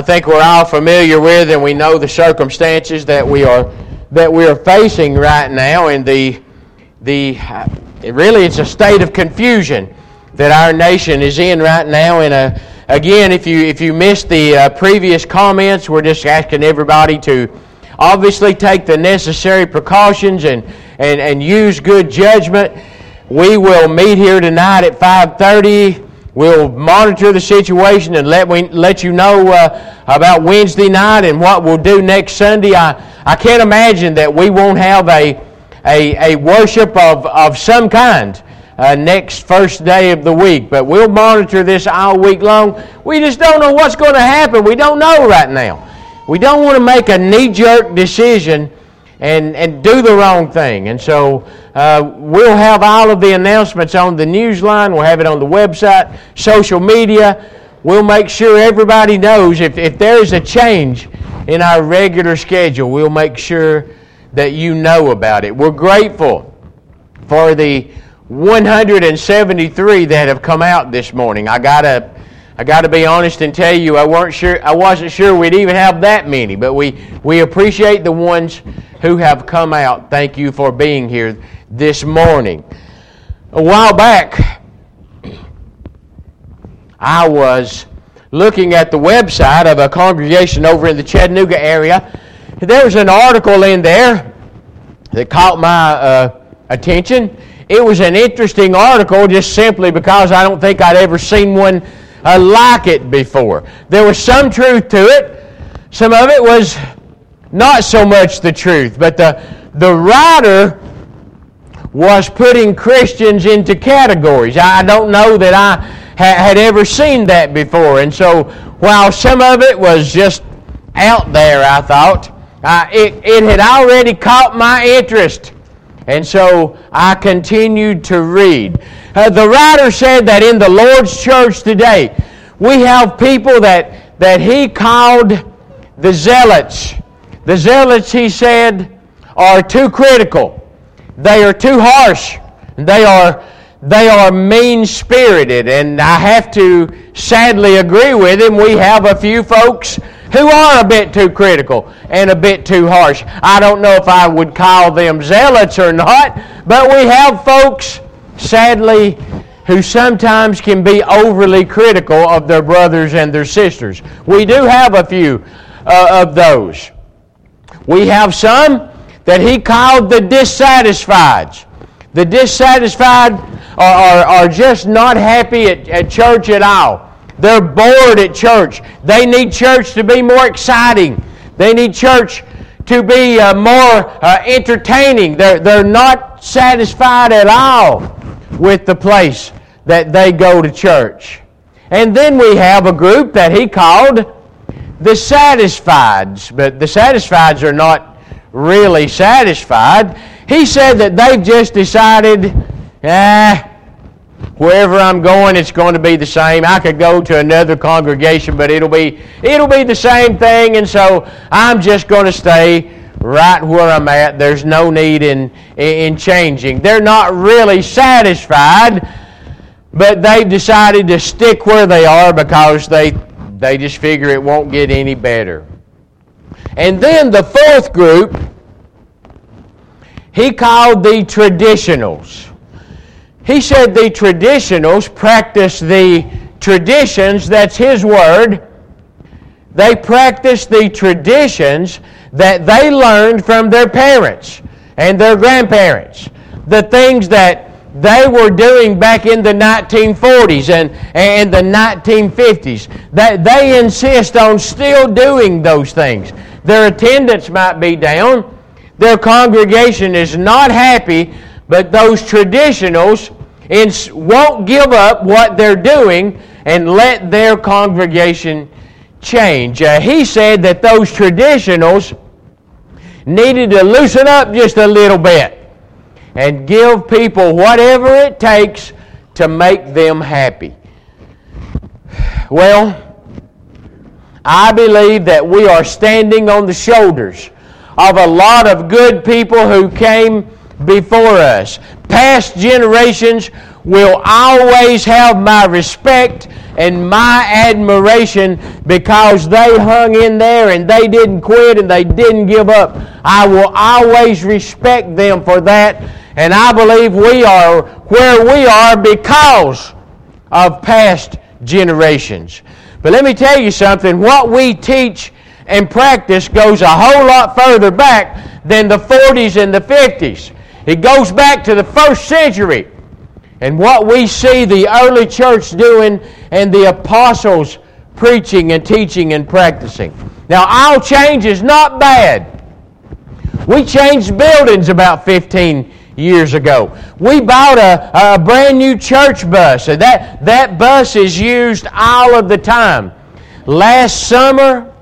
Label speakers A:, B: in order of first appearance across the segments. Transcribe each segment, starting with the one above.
A: I think we're all familiar with and we know the circumstances that we are that we are facing right now and the the really it's a state of confusion that our nation is in right now. And uh, again if you if you missed the uh, previous comments we're just asking everybody to obviously take the necessary precautions and, and, and use good judgment. We will meet here tonight at 5.30 we'll monitor the situation and let, we, let you know uh, about wednesday night and what we'll do next sunday i, I can't imagine that we won't have a, a, a worship of, of some kind uh, next first day of the week. But we'll monitor this all week long. We just don't know what's going to happen. We don't know right now. We don't want to make a knee jerk decision and, and do the wrong thing. And so uh, we'll have all of the announcements on the news line, we'll have it on the website, social media. We'll make sure everybody knows if, if there is a change in our regular schedule, we'll make sure that you know about it. We're grateful for the 173 that have come out this morning. I gotta, I gotta be honest and tell you, I weren't sure, I wasn't sure we'd even have that many, but we we appreciate the ones who have come out. Thank you for being here this morning. A while back, I was looking at the website of a congregation over in the Chattanooga area. There was an article in there that caught my uh, attention it was an interesting article just simply because I don't think I'd ever seen one uh, like it before. There was some truth to it. Some of it was not so much the truth, but the, the writer was putting Christians into categories. I don't know that I ha- had ever seen that before. And so while some of it was just out there, I thought, uh, it, it had already caught my interest. And so I continued to read. Uh, the writer said that in the Lord's church today, we have people that, that he called the zealots. The zealots, he said, are too critical. They are too harsh. They are, they are mean spirited. And I have to sadly agree with him. We have a few folks who are a bit too critical and a bit too harsh. I don't know if I would call them zealots or not, but we have folks, sadly, who sometimes can be overly critical of their brothers and their sisters. We do have a few uh, of those. We have some that he called the dissatisfied. The dissatisfied are, are, are just not happy at, at church at all. They're bored at church. They need church to be more exciting. They need church to be uh, more uh, entertaining. They're, they're not satisfied at all with the place that they go to church. And then we have a group that he called the satisfieds. But the satisfieds are not really satisfied. He said that they've just decided, ah, wherever I'm going, it's going to be the same. I could go to another congregation, but it'll be it'll be the same thing, and so I'm just going to stay right where I'm at. There's no need in in changing. They're not really satisfied, but they've decided to stick where they are because they they just figure it won't get any better. And then the fourth group, he called the traditionals. He said the traditionals practice the traditions, that's his word. They practice the traditions that they learned from their parents and their grandparents. The things that they were doing back in the 1940s and, and the 1950s. That they insist on still doing those things. Their attendance might be down. Their congregation is not happy, but those traditionals won't give up what they're doing and let their congregation change. Uh, he said that those traditionals needed to loosen up just a little bit and give people whatever it takes to make them happy. Well, I believe that we are standing on the shoulders of a lot of good people who came before us. Past generations will always have my respect and my admiration because they hung in there and they didn't quit and they didn't give up. I will always respect them for that. And I believe we are where we are because of past generations. But let me tell you something what we teach and practice goes a whole lot further back than the 40s and the 50s. It goes back to the first century. And what we see the early church doing and the apostles preaching and teaching and practicing. Now, all change is not bad. We changed buildings about 15 years ago. We bought a, a brand new church bus, and that, that bus is used all of the time. Last summer,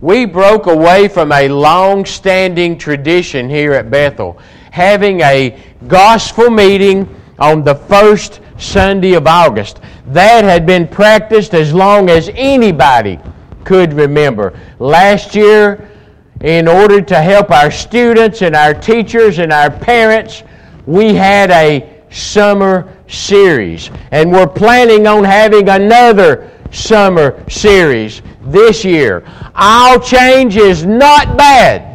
A: we broke away from a long standing tradition here at Bethel, having a gospel meeting on the first Sunday of August. That had been practiced as long as anybody could remember. Last year, in order to help our students and our teachers and our parents, we had a summer series. And we're planning on having another summer series this year. All change is not bad.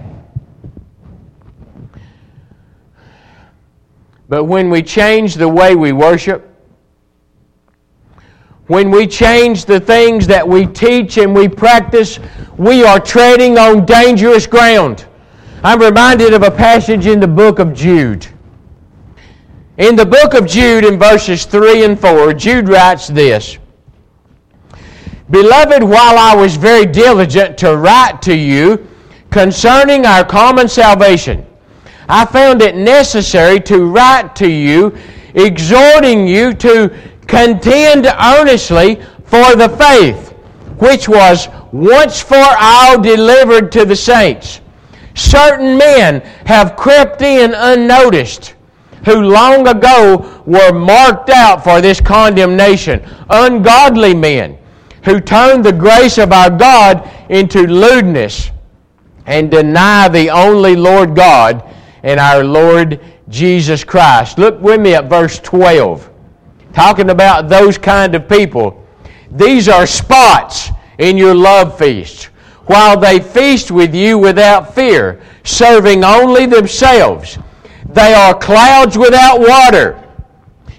A: But when we change the way we worship, when we change the things that we teach and we practice, we are treading on dangerous ground. I'm reminded of a passage in the book of Jude. In the book of Jude, in verses 3 and 4, Jude writes this Beloved, while I was very diligent to write to you concerning our common salvation, I found it necessary to write to you, exhorting you to contend earnestly for the faith which was once for all delivered to the saints. Certain men have crept in unnoticed who long ago were marked out for this condemnation, ungodly men who turn the grace of our God into lewdness and deny the only Lord God and our Lord Jesus Christ. Look with me at verse 12. Talking about those kind of people. These are spots in your love feast, while they feast with you without fear, serving only themselves. They are clouds without water,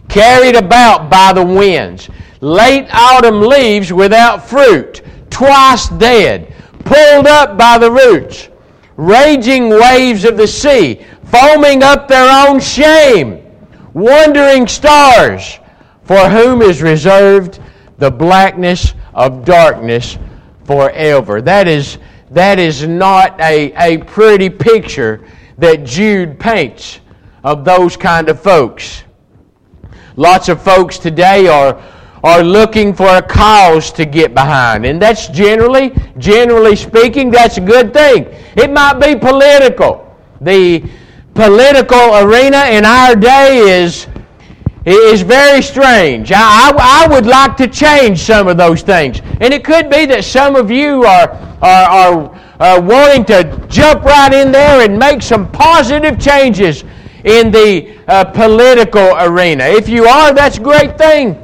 A: carried about by the winds late autumn leaves without fruit, twice dead, pulled up by the roots, raging waves of the sea, foaming up their own shame, wandering stars, for whom is reserved the blackness of darkness forever. That is, that is not a, a pretty picture that Jude paints of those kind of folks. Lots of folks today are are looking for a cause to get behind. And that's generally, generally speaking, that's a good thing. It might be political. The political arena in our day is, is very strange. I, I, I would like to change some of those things. And it could be that some of you are, are, are, wanting to jump right in there and make some positive changes in the uh, political arena. If you are, that's a great thing.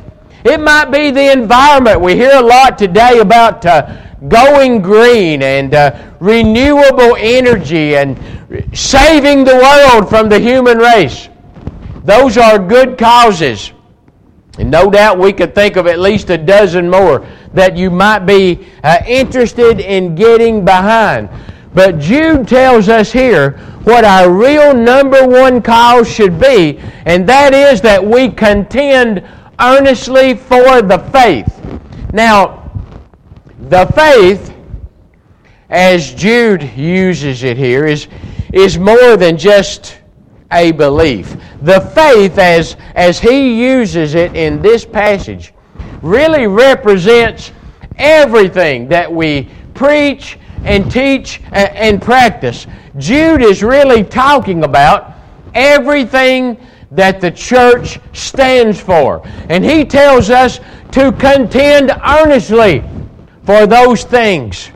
A: It might be the environment. We hear a lot today about uh, going green and uh, renewable energy and saving the world from the human race. Those are good causes. And no doubt we could think of at least a dozen more that you might be uh, interested in getting behind. But Jude tells us here what our real number one cause should be, and that is that we contend earnestly for the faith. Now, the faith, as Jude uses it here, is, is more than just a belief. The faith, as, as he uses it in this passage, really represents everything that we preach and teach and practice. Jude is really talking about everything that the church stands for. And he tells us to contend earnestly for those things.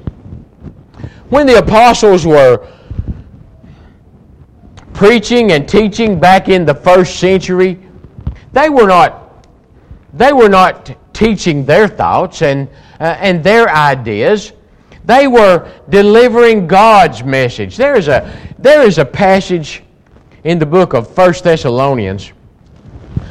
A: When the apostles were preaching and teaching back in the first century, they were not, they were not teaching their thoughts and, uh, and their ideas. They were delivering God's message. There is a, there is a passage in the book of 1 Thessalonians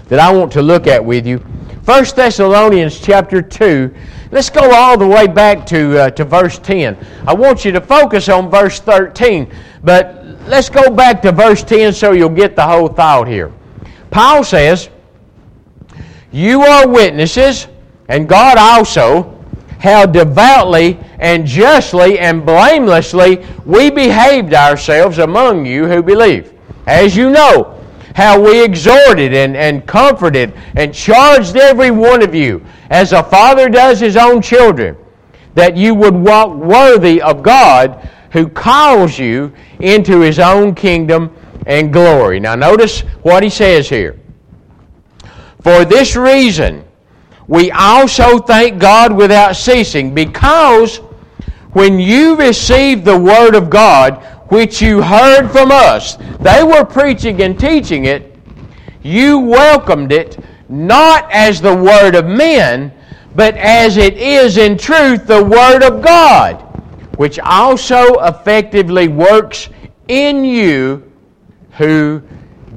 A: that I want to look at with you. 1 Thessalonians chapter 2. Let's go all the way back to, uh, to verse 10. I want you to focus on verse 13, but let's go back to verse 10 so you'll get the whole thought here. Paul says, You are witnesses, and God also, how devoutly and justly and blamelessly we behaved ourselves among you who believe. As you know, how we exhorted and, and comforted and charged every one of you, as a father does his own children, that you would walk worthy of God who calls you into his own kingdom and glory. Now, notice what he says here. For this reason, we also thank God without ceasing, because when you received the Word of God, which you heard from us, they were preaching and teaching it, you welcomed it not as the Word of men, but as it is in truth the Word of God which also effectively works in you who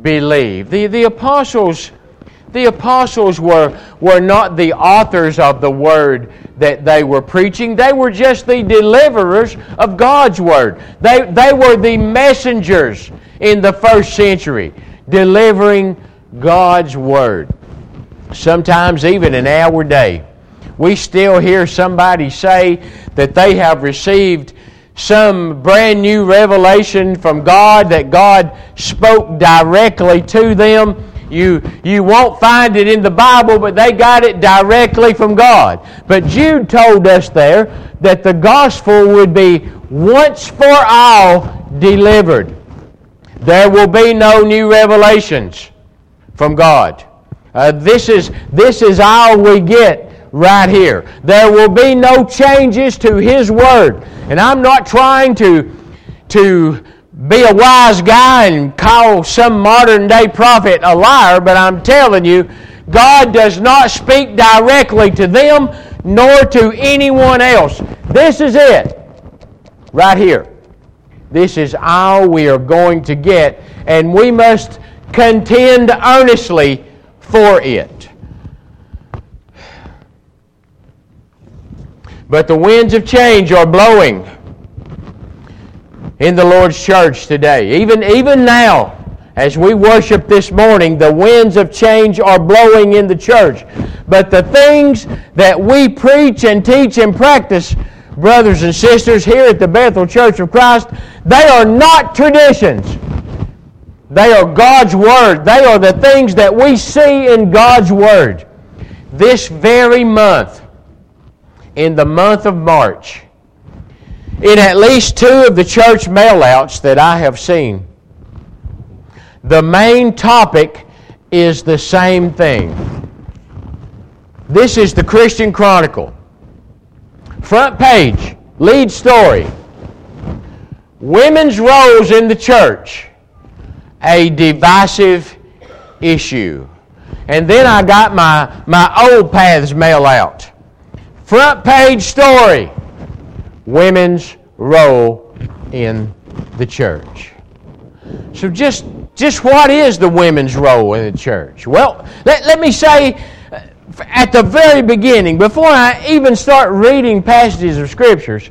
A: believe. The, the apostles, the apostles were, were not the authors of the word that they were preaching. They were just the deliverers of God's word. They, they were the messengers in the first century, delivering God's word. Sometimes even in our day, we still hear somebody say that they have received some brand new revelation from God, that God spoke directly to them. You, you won't find it in the Bible, but they got it directly from God. But Jude told us there that the gospel would be once for all delivered. There will be no new revelations from God. Uh, this, is, this is all we get right here. There will be no changes to His Word. And I'm not trying to, to be a wise guy and call some modern day prophet a liar, but I'm telling you, God does not speak directly to them nor to anyone else. This is it. Right here. This is all we are going to get, and we must contend earnestly for it. But the winds of change are blowing in the Lord's church today. Even, even now, as we worship this morning, the winds of change are blowing in the church. But the things that we preach and teach and practice, brothers and sisters, here at the Bethel Church of Christ, they are not traditions. They are God's Word. They are the things that we see in God's Word. This very month, in the month of March in at least two of the church mailouts that I have seen. The main topic is the same thing. This is the Christian Chronicle. Front page, lead story. Women's roles in the church, a divisive issue. And then I got my, my old paths mail out. Front page story Women's role in the church. So, just, just what is the women's role in the church? Well, let, let me say uh, at the very beginning, before I even start reading passages of scriptures,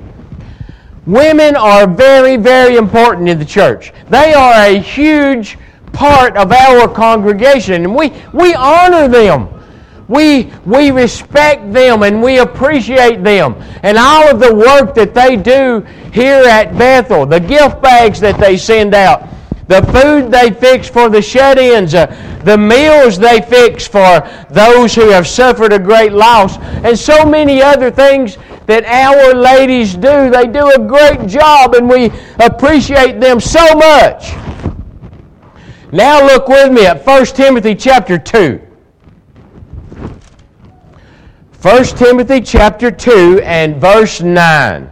A: women are very, very important in the church. They are a huge part of our congregation, and we, we honor them. We, we respect them and we appreciate them and all of the work that they do here at Bethel, the gift bags that they send out, the food they fix for the shut ins, uh, the meals they fix for those who have suffered a great loss, and so many other things that our ladies do. They do a great job and we appreciate them so much. Now look with me at 1 Timothy chapter 2. 1 Timothy chapter 2 and verse 9.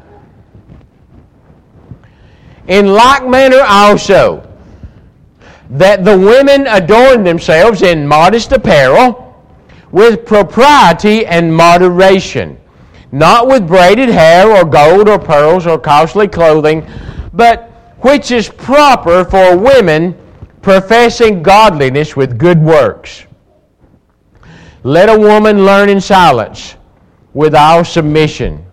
A: In like manner also, that the women adorn themselves in modest apparel with propriety and moderation, not with braided hair or gold or pearls or costly clothing, but which is proper for women professing godliness with good works. Let a woman learn in silence with our submission.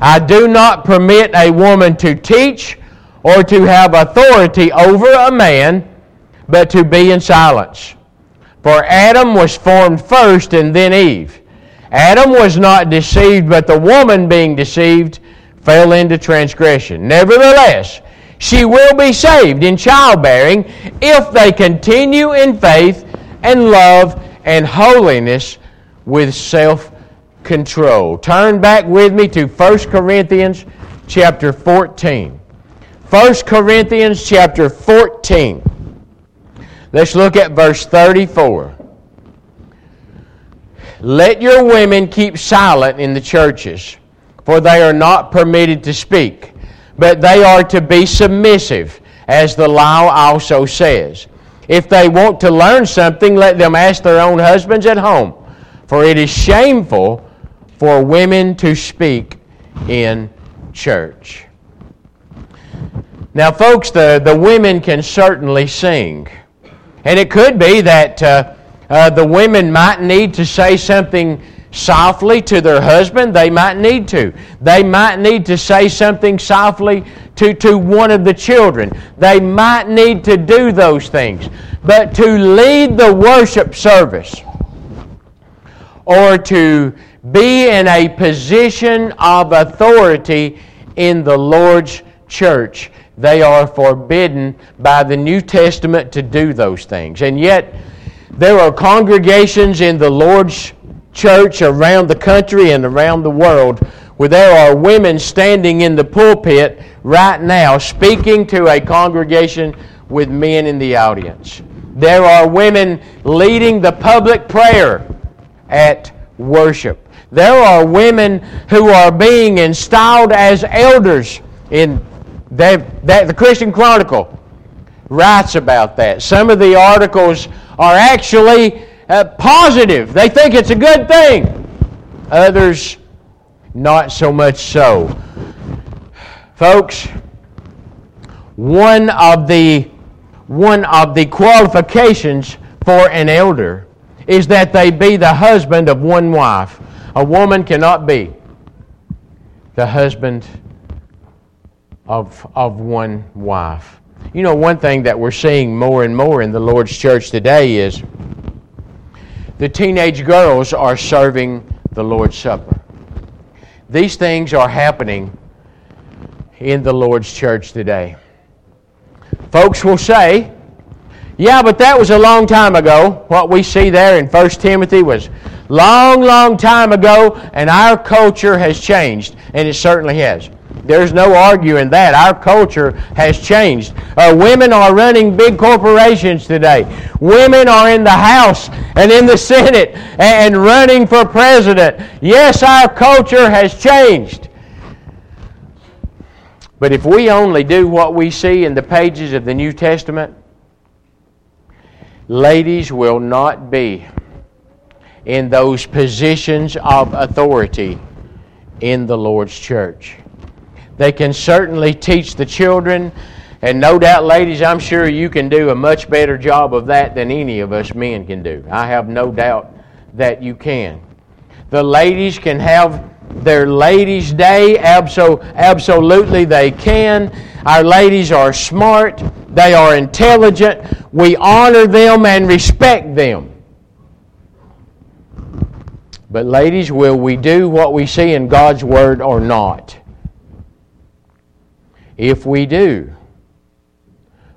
A: I do not permit a woman to teach or to have authority over a man, but to be in silence. For Adam was formed first and then Eve. Adam was not deceived, but the woman being deceived fell into transgression. Nevertheless, she will be saved in childbearing if they continue in faith and love and holiness with self control. Turn back with me to 1 Corinthians chapter 14. 1 Corinthians chapter 14. Let's look at verse 34. Let your women keep silent in the churches, for they are not permitted to speak, but they are to be submissive, as the law also says. If they want to learn something, let them ask their own husbands at home, for it is shameful for women to speak in church. Now, folks, the, the women can certainly sing. And it could be that uh, uh, the women might need to say something softly to their husband. They might need to. They might need to say something softly to, to one of the children. They might need to do those things. But to lead the worship service or to be in a position of authority in the Lord's church they are forbidden by the New Testament to do those things. And yet, there are congregations in the Lord's church around the country and around the world where there are women standing in the pulpit right now speaking to a congregation with men in the audience. There are women leading the public prayer at worship. There are women who are being installed as elders in that, the Christian Chronicle writes about that. Some of the articles are actually uh, positive. They think it's a good thing. Others, not so much so. Folks, one of the one of the qualifications for an elder is that they be the husband of one wife. A woman cannot be the husband of, of one wife. You know, one thing that we're seeing more and more in the Lord's church today is the teenage girls are serving the Lord's Supper. These things are happening in the Lord's church today. Folks will say, yeah, but that was a long time ago. What we see there in 1 Timothy was long, long time ago, and our culture has changed, and it certainly has. There's no arguing that. Our culture has changed. Uh, women are running big corporations today. Women are in the House and in the Senate and running for president. Yes, our culture has changed. But if we only do what we see in the pages of the New Testament, ladies will not be in those positions of authority in the Lord's church. They can certainly teach the children. And no doubt, ladies, I'm sure you can do a much better job of that than any of us men can do. I have no doubt that you can. The ladies can have their ladies' day. Abso- absolutely, they can. Our ladies are smart. They are intelligent. We honor them and respect them. But, ladies, will we do what we see in God's Word or not? If we do,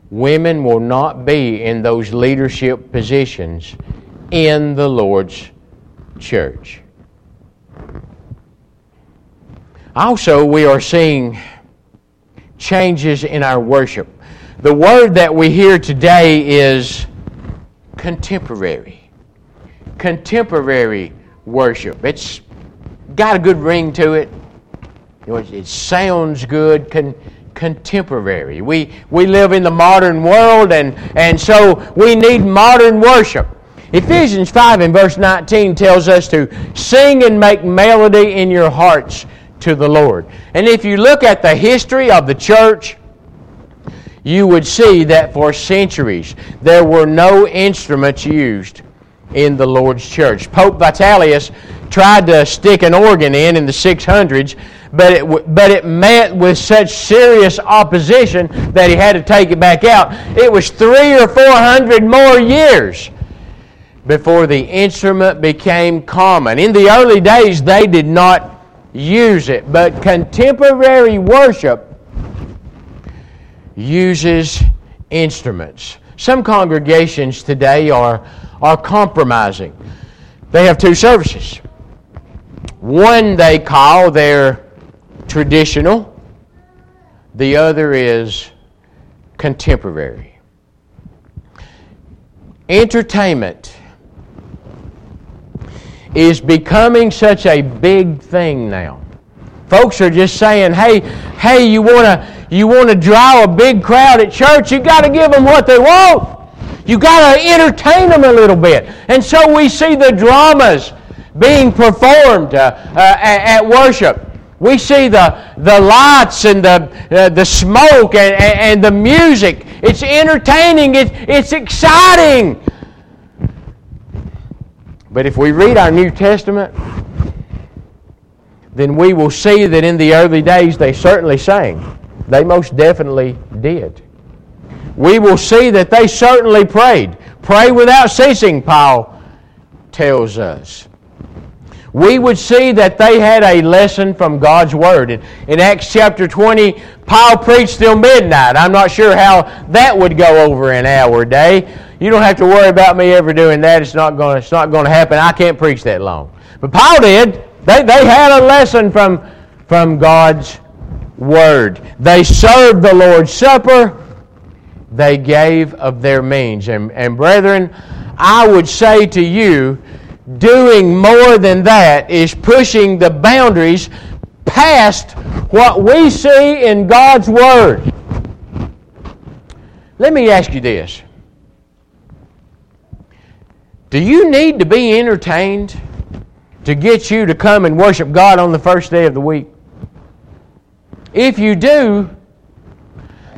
A: women will not be in those leadership positions in the Lord's church. Also, we are seeing changes in our worship. The word that we hear today is contemporary. Contemporary worship. It's got a good ring to it. It sounds good. Con- contemporary. We, we live in the modern world, and, and so we need modern worship. Ephesians 5 and verse 19 tells us to sing and make melody in your hearts to the Lord. And if you look at the history of the church, you would see that for centuries there were no instruments used in the Lord's church. Pope Vitalius tried to stick an organ in in the 600s, but it, but it met with such serious opposition that he had to take it back out. It was three or four hundred more years before the instrument became common. In the early days, they did not use it, but contemporary worship uses instruments. Some congregations today are, are compromising. They have two services. One they call their traditional, the other is contemporary. Entertainment is becoming such a big thing now. Folks are just saying, "Hey, hey, you want to you want to draw a big crowd at church? You got to give them what they want. You got to entertain them a little bit." And so we see the dramas being performed uh, uh, at, at, worship. We see the, the lights and the, uh, the smoke and, and, and, the music. It's entertaining, it's, it's exciting. But if we read our New Testament, then we will see that in the early days they certainly sang. They most definitely did. We will see that they certainly prayed. Pray without ceasing, Paul tells us. We would see that they had a lesson from God's Word. In, in Acts chapter 20, Paul preached till midnight. I'm not sure how that would go over in our day. You don't have to worry about me ever doing that. It's not going to, happen. I can't preach that long. But Paul did. They, they had a lesson from, from God's Word. They served the Lord's Supper. They gave of their means. And, and brethren, I would say to you, doing more than that is pushing the boundaries past what we see in God's Word. Let me ask you this do you need to be entertained to get you to come and worship God on the first day of the week? If you do,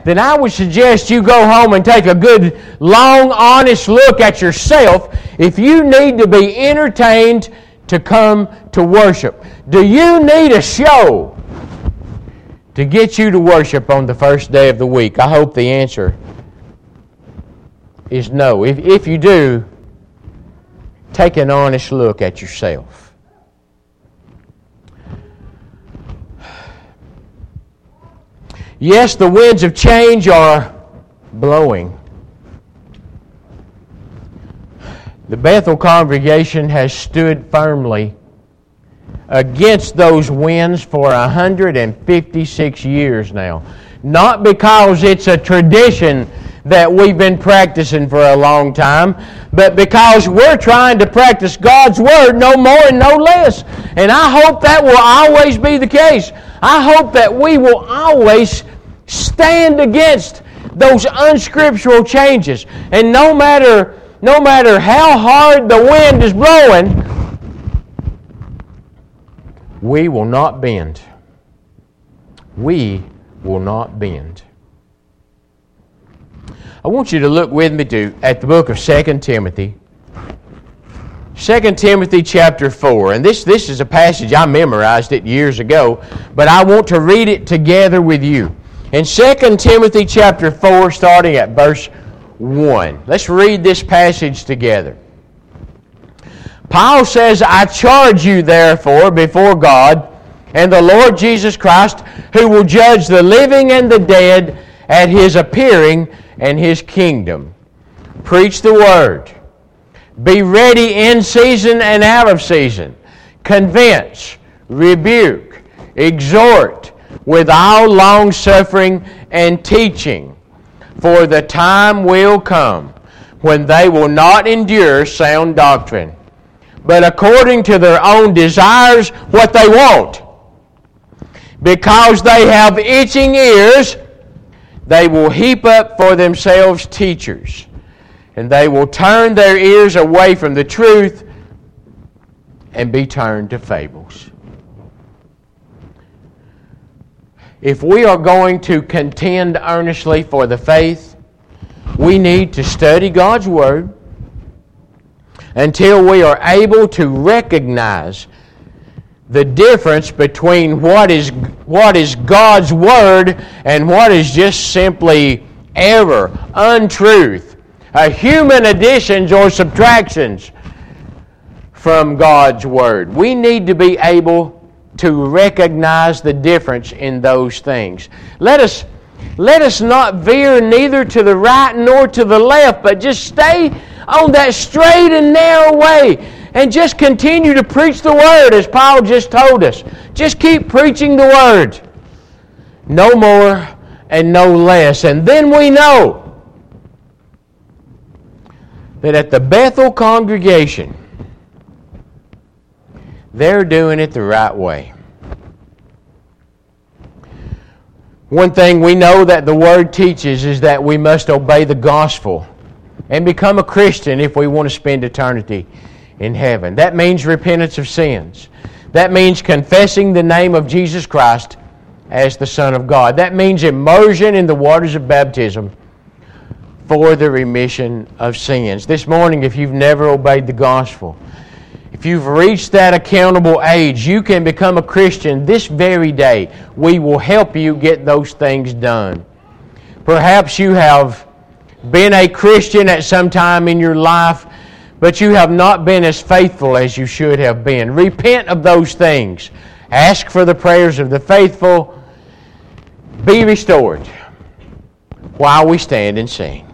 A: then I would suggest you go home and take a good, long, honest look at yourself if you need to be entertained to come to worship. Do you need a show to get you to worship on the first day of the week? I hope the answer is no. If, if you do, Take an honest look at yourself. Yes, the winds of change are blowing. The Bethel congregation has stood firmly against those winds for 156 years now. Not because it's a tradition that we've been practicing for a long time, but because we're trying to practice God's Word no more and no less. And I hope that will always be the case. I hope that we will always stand against those unscriptural changes. And no matter, no matter how hard the wind is blowing, we will not bend. We will not bend. I want you to look with me to at the book of 2 Timothy. 2 Timothy chapter 4. And this, this is a passage, I memorized it years ago, but I want to read it together with you. In 2 Timothy chapter 4, starting at verse 1. Let's read this passage together. Paul says, I charge you therefore before God and the Lord Jesus Christ, who will judge the living and the dead at his appearing and his kingdom. Preach the word. Be ready in season and out of season. Convince, rebuke, exhort with all long suffering and teaching. For the time will come when they will not endure sound doctrine, but according to their own desires, what they want. Because they have itching ears, They will heap up for themselves teachers, and they will turn their ears away from the truth and be turned to fables. If we are going to contend earnestly for the faith, we need to study God's Word until we are able to recognize the difference between what is, what is God's Word and what is just simply error, untruth, a human additions or subtractions from God's Word. We need to be able to recognize the difference in those things. Let us, let us not veer neither to the right nor to the left, but just stay on that straight and narrow way and just continue to preach the Word as Paul just told us. Just keep preaching the Word. No more and no less. And then we know that at the Bethel congregation, they're doing it the right way. One thing we know that the Word teaches is that we must obey the gospel and become a Christian if we want to spend eternity in heaven. That means repentance of sins. That means confessing the name of Jesus Christ as the Son of God. That means immersion in the waters of baptism for the remission of sins. This morning, if you've never obeyed the gospel, if you've reached that accountable age, you can become a Christian this very day. We will help you get those things done. Perhaps you have been a Christian at some time in your life, but you have not been as faithful as you should have been. Repent of those things. Ask for the prayers of the faithful. Be restored while we stand and sing.